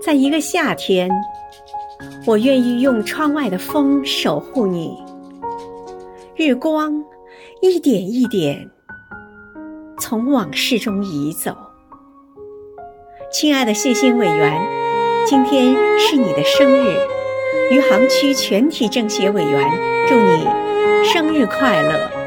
在一个夏天，我愿意用窗外的风守护你。日光一点一点。从往事中移走。亲爱的谢欣委员，今天是你的生日，余杭区全体政协委员，祝你生日快乐。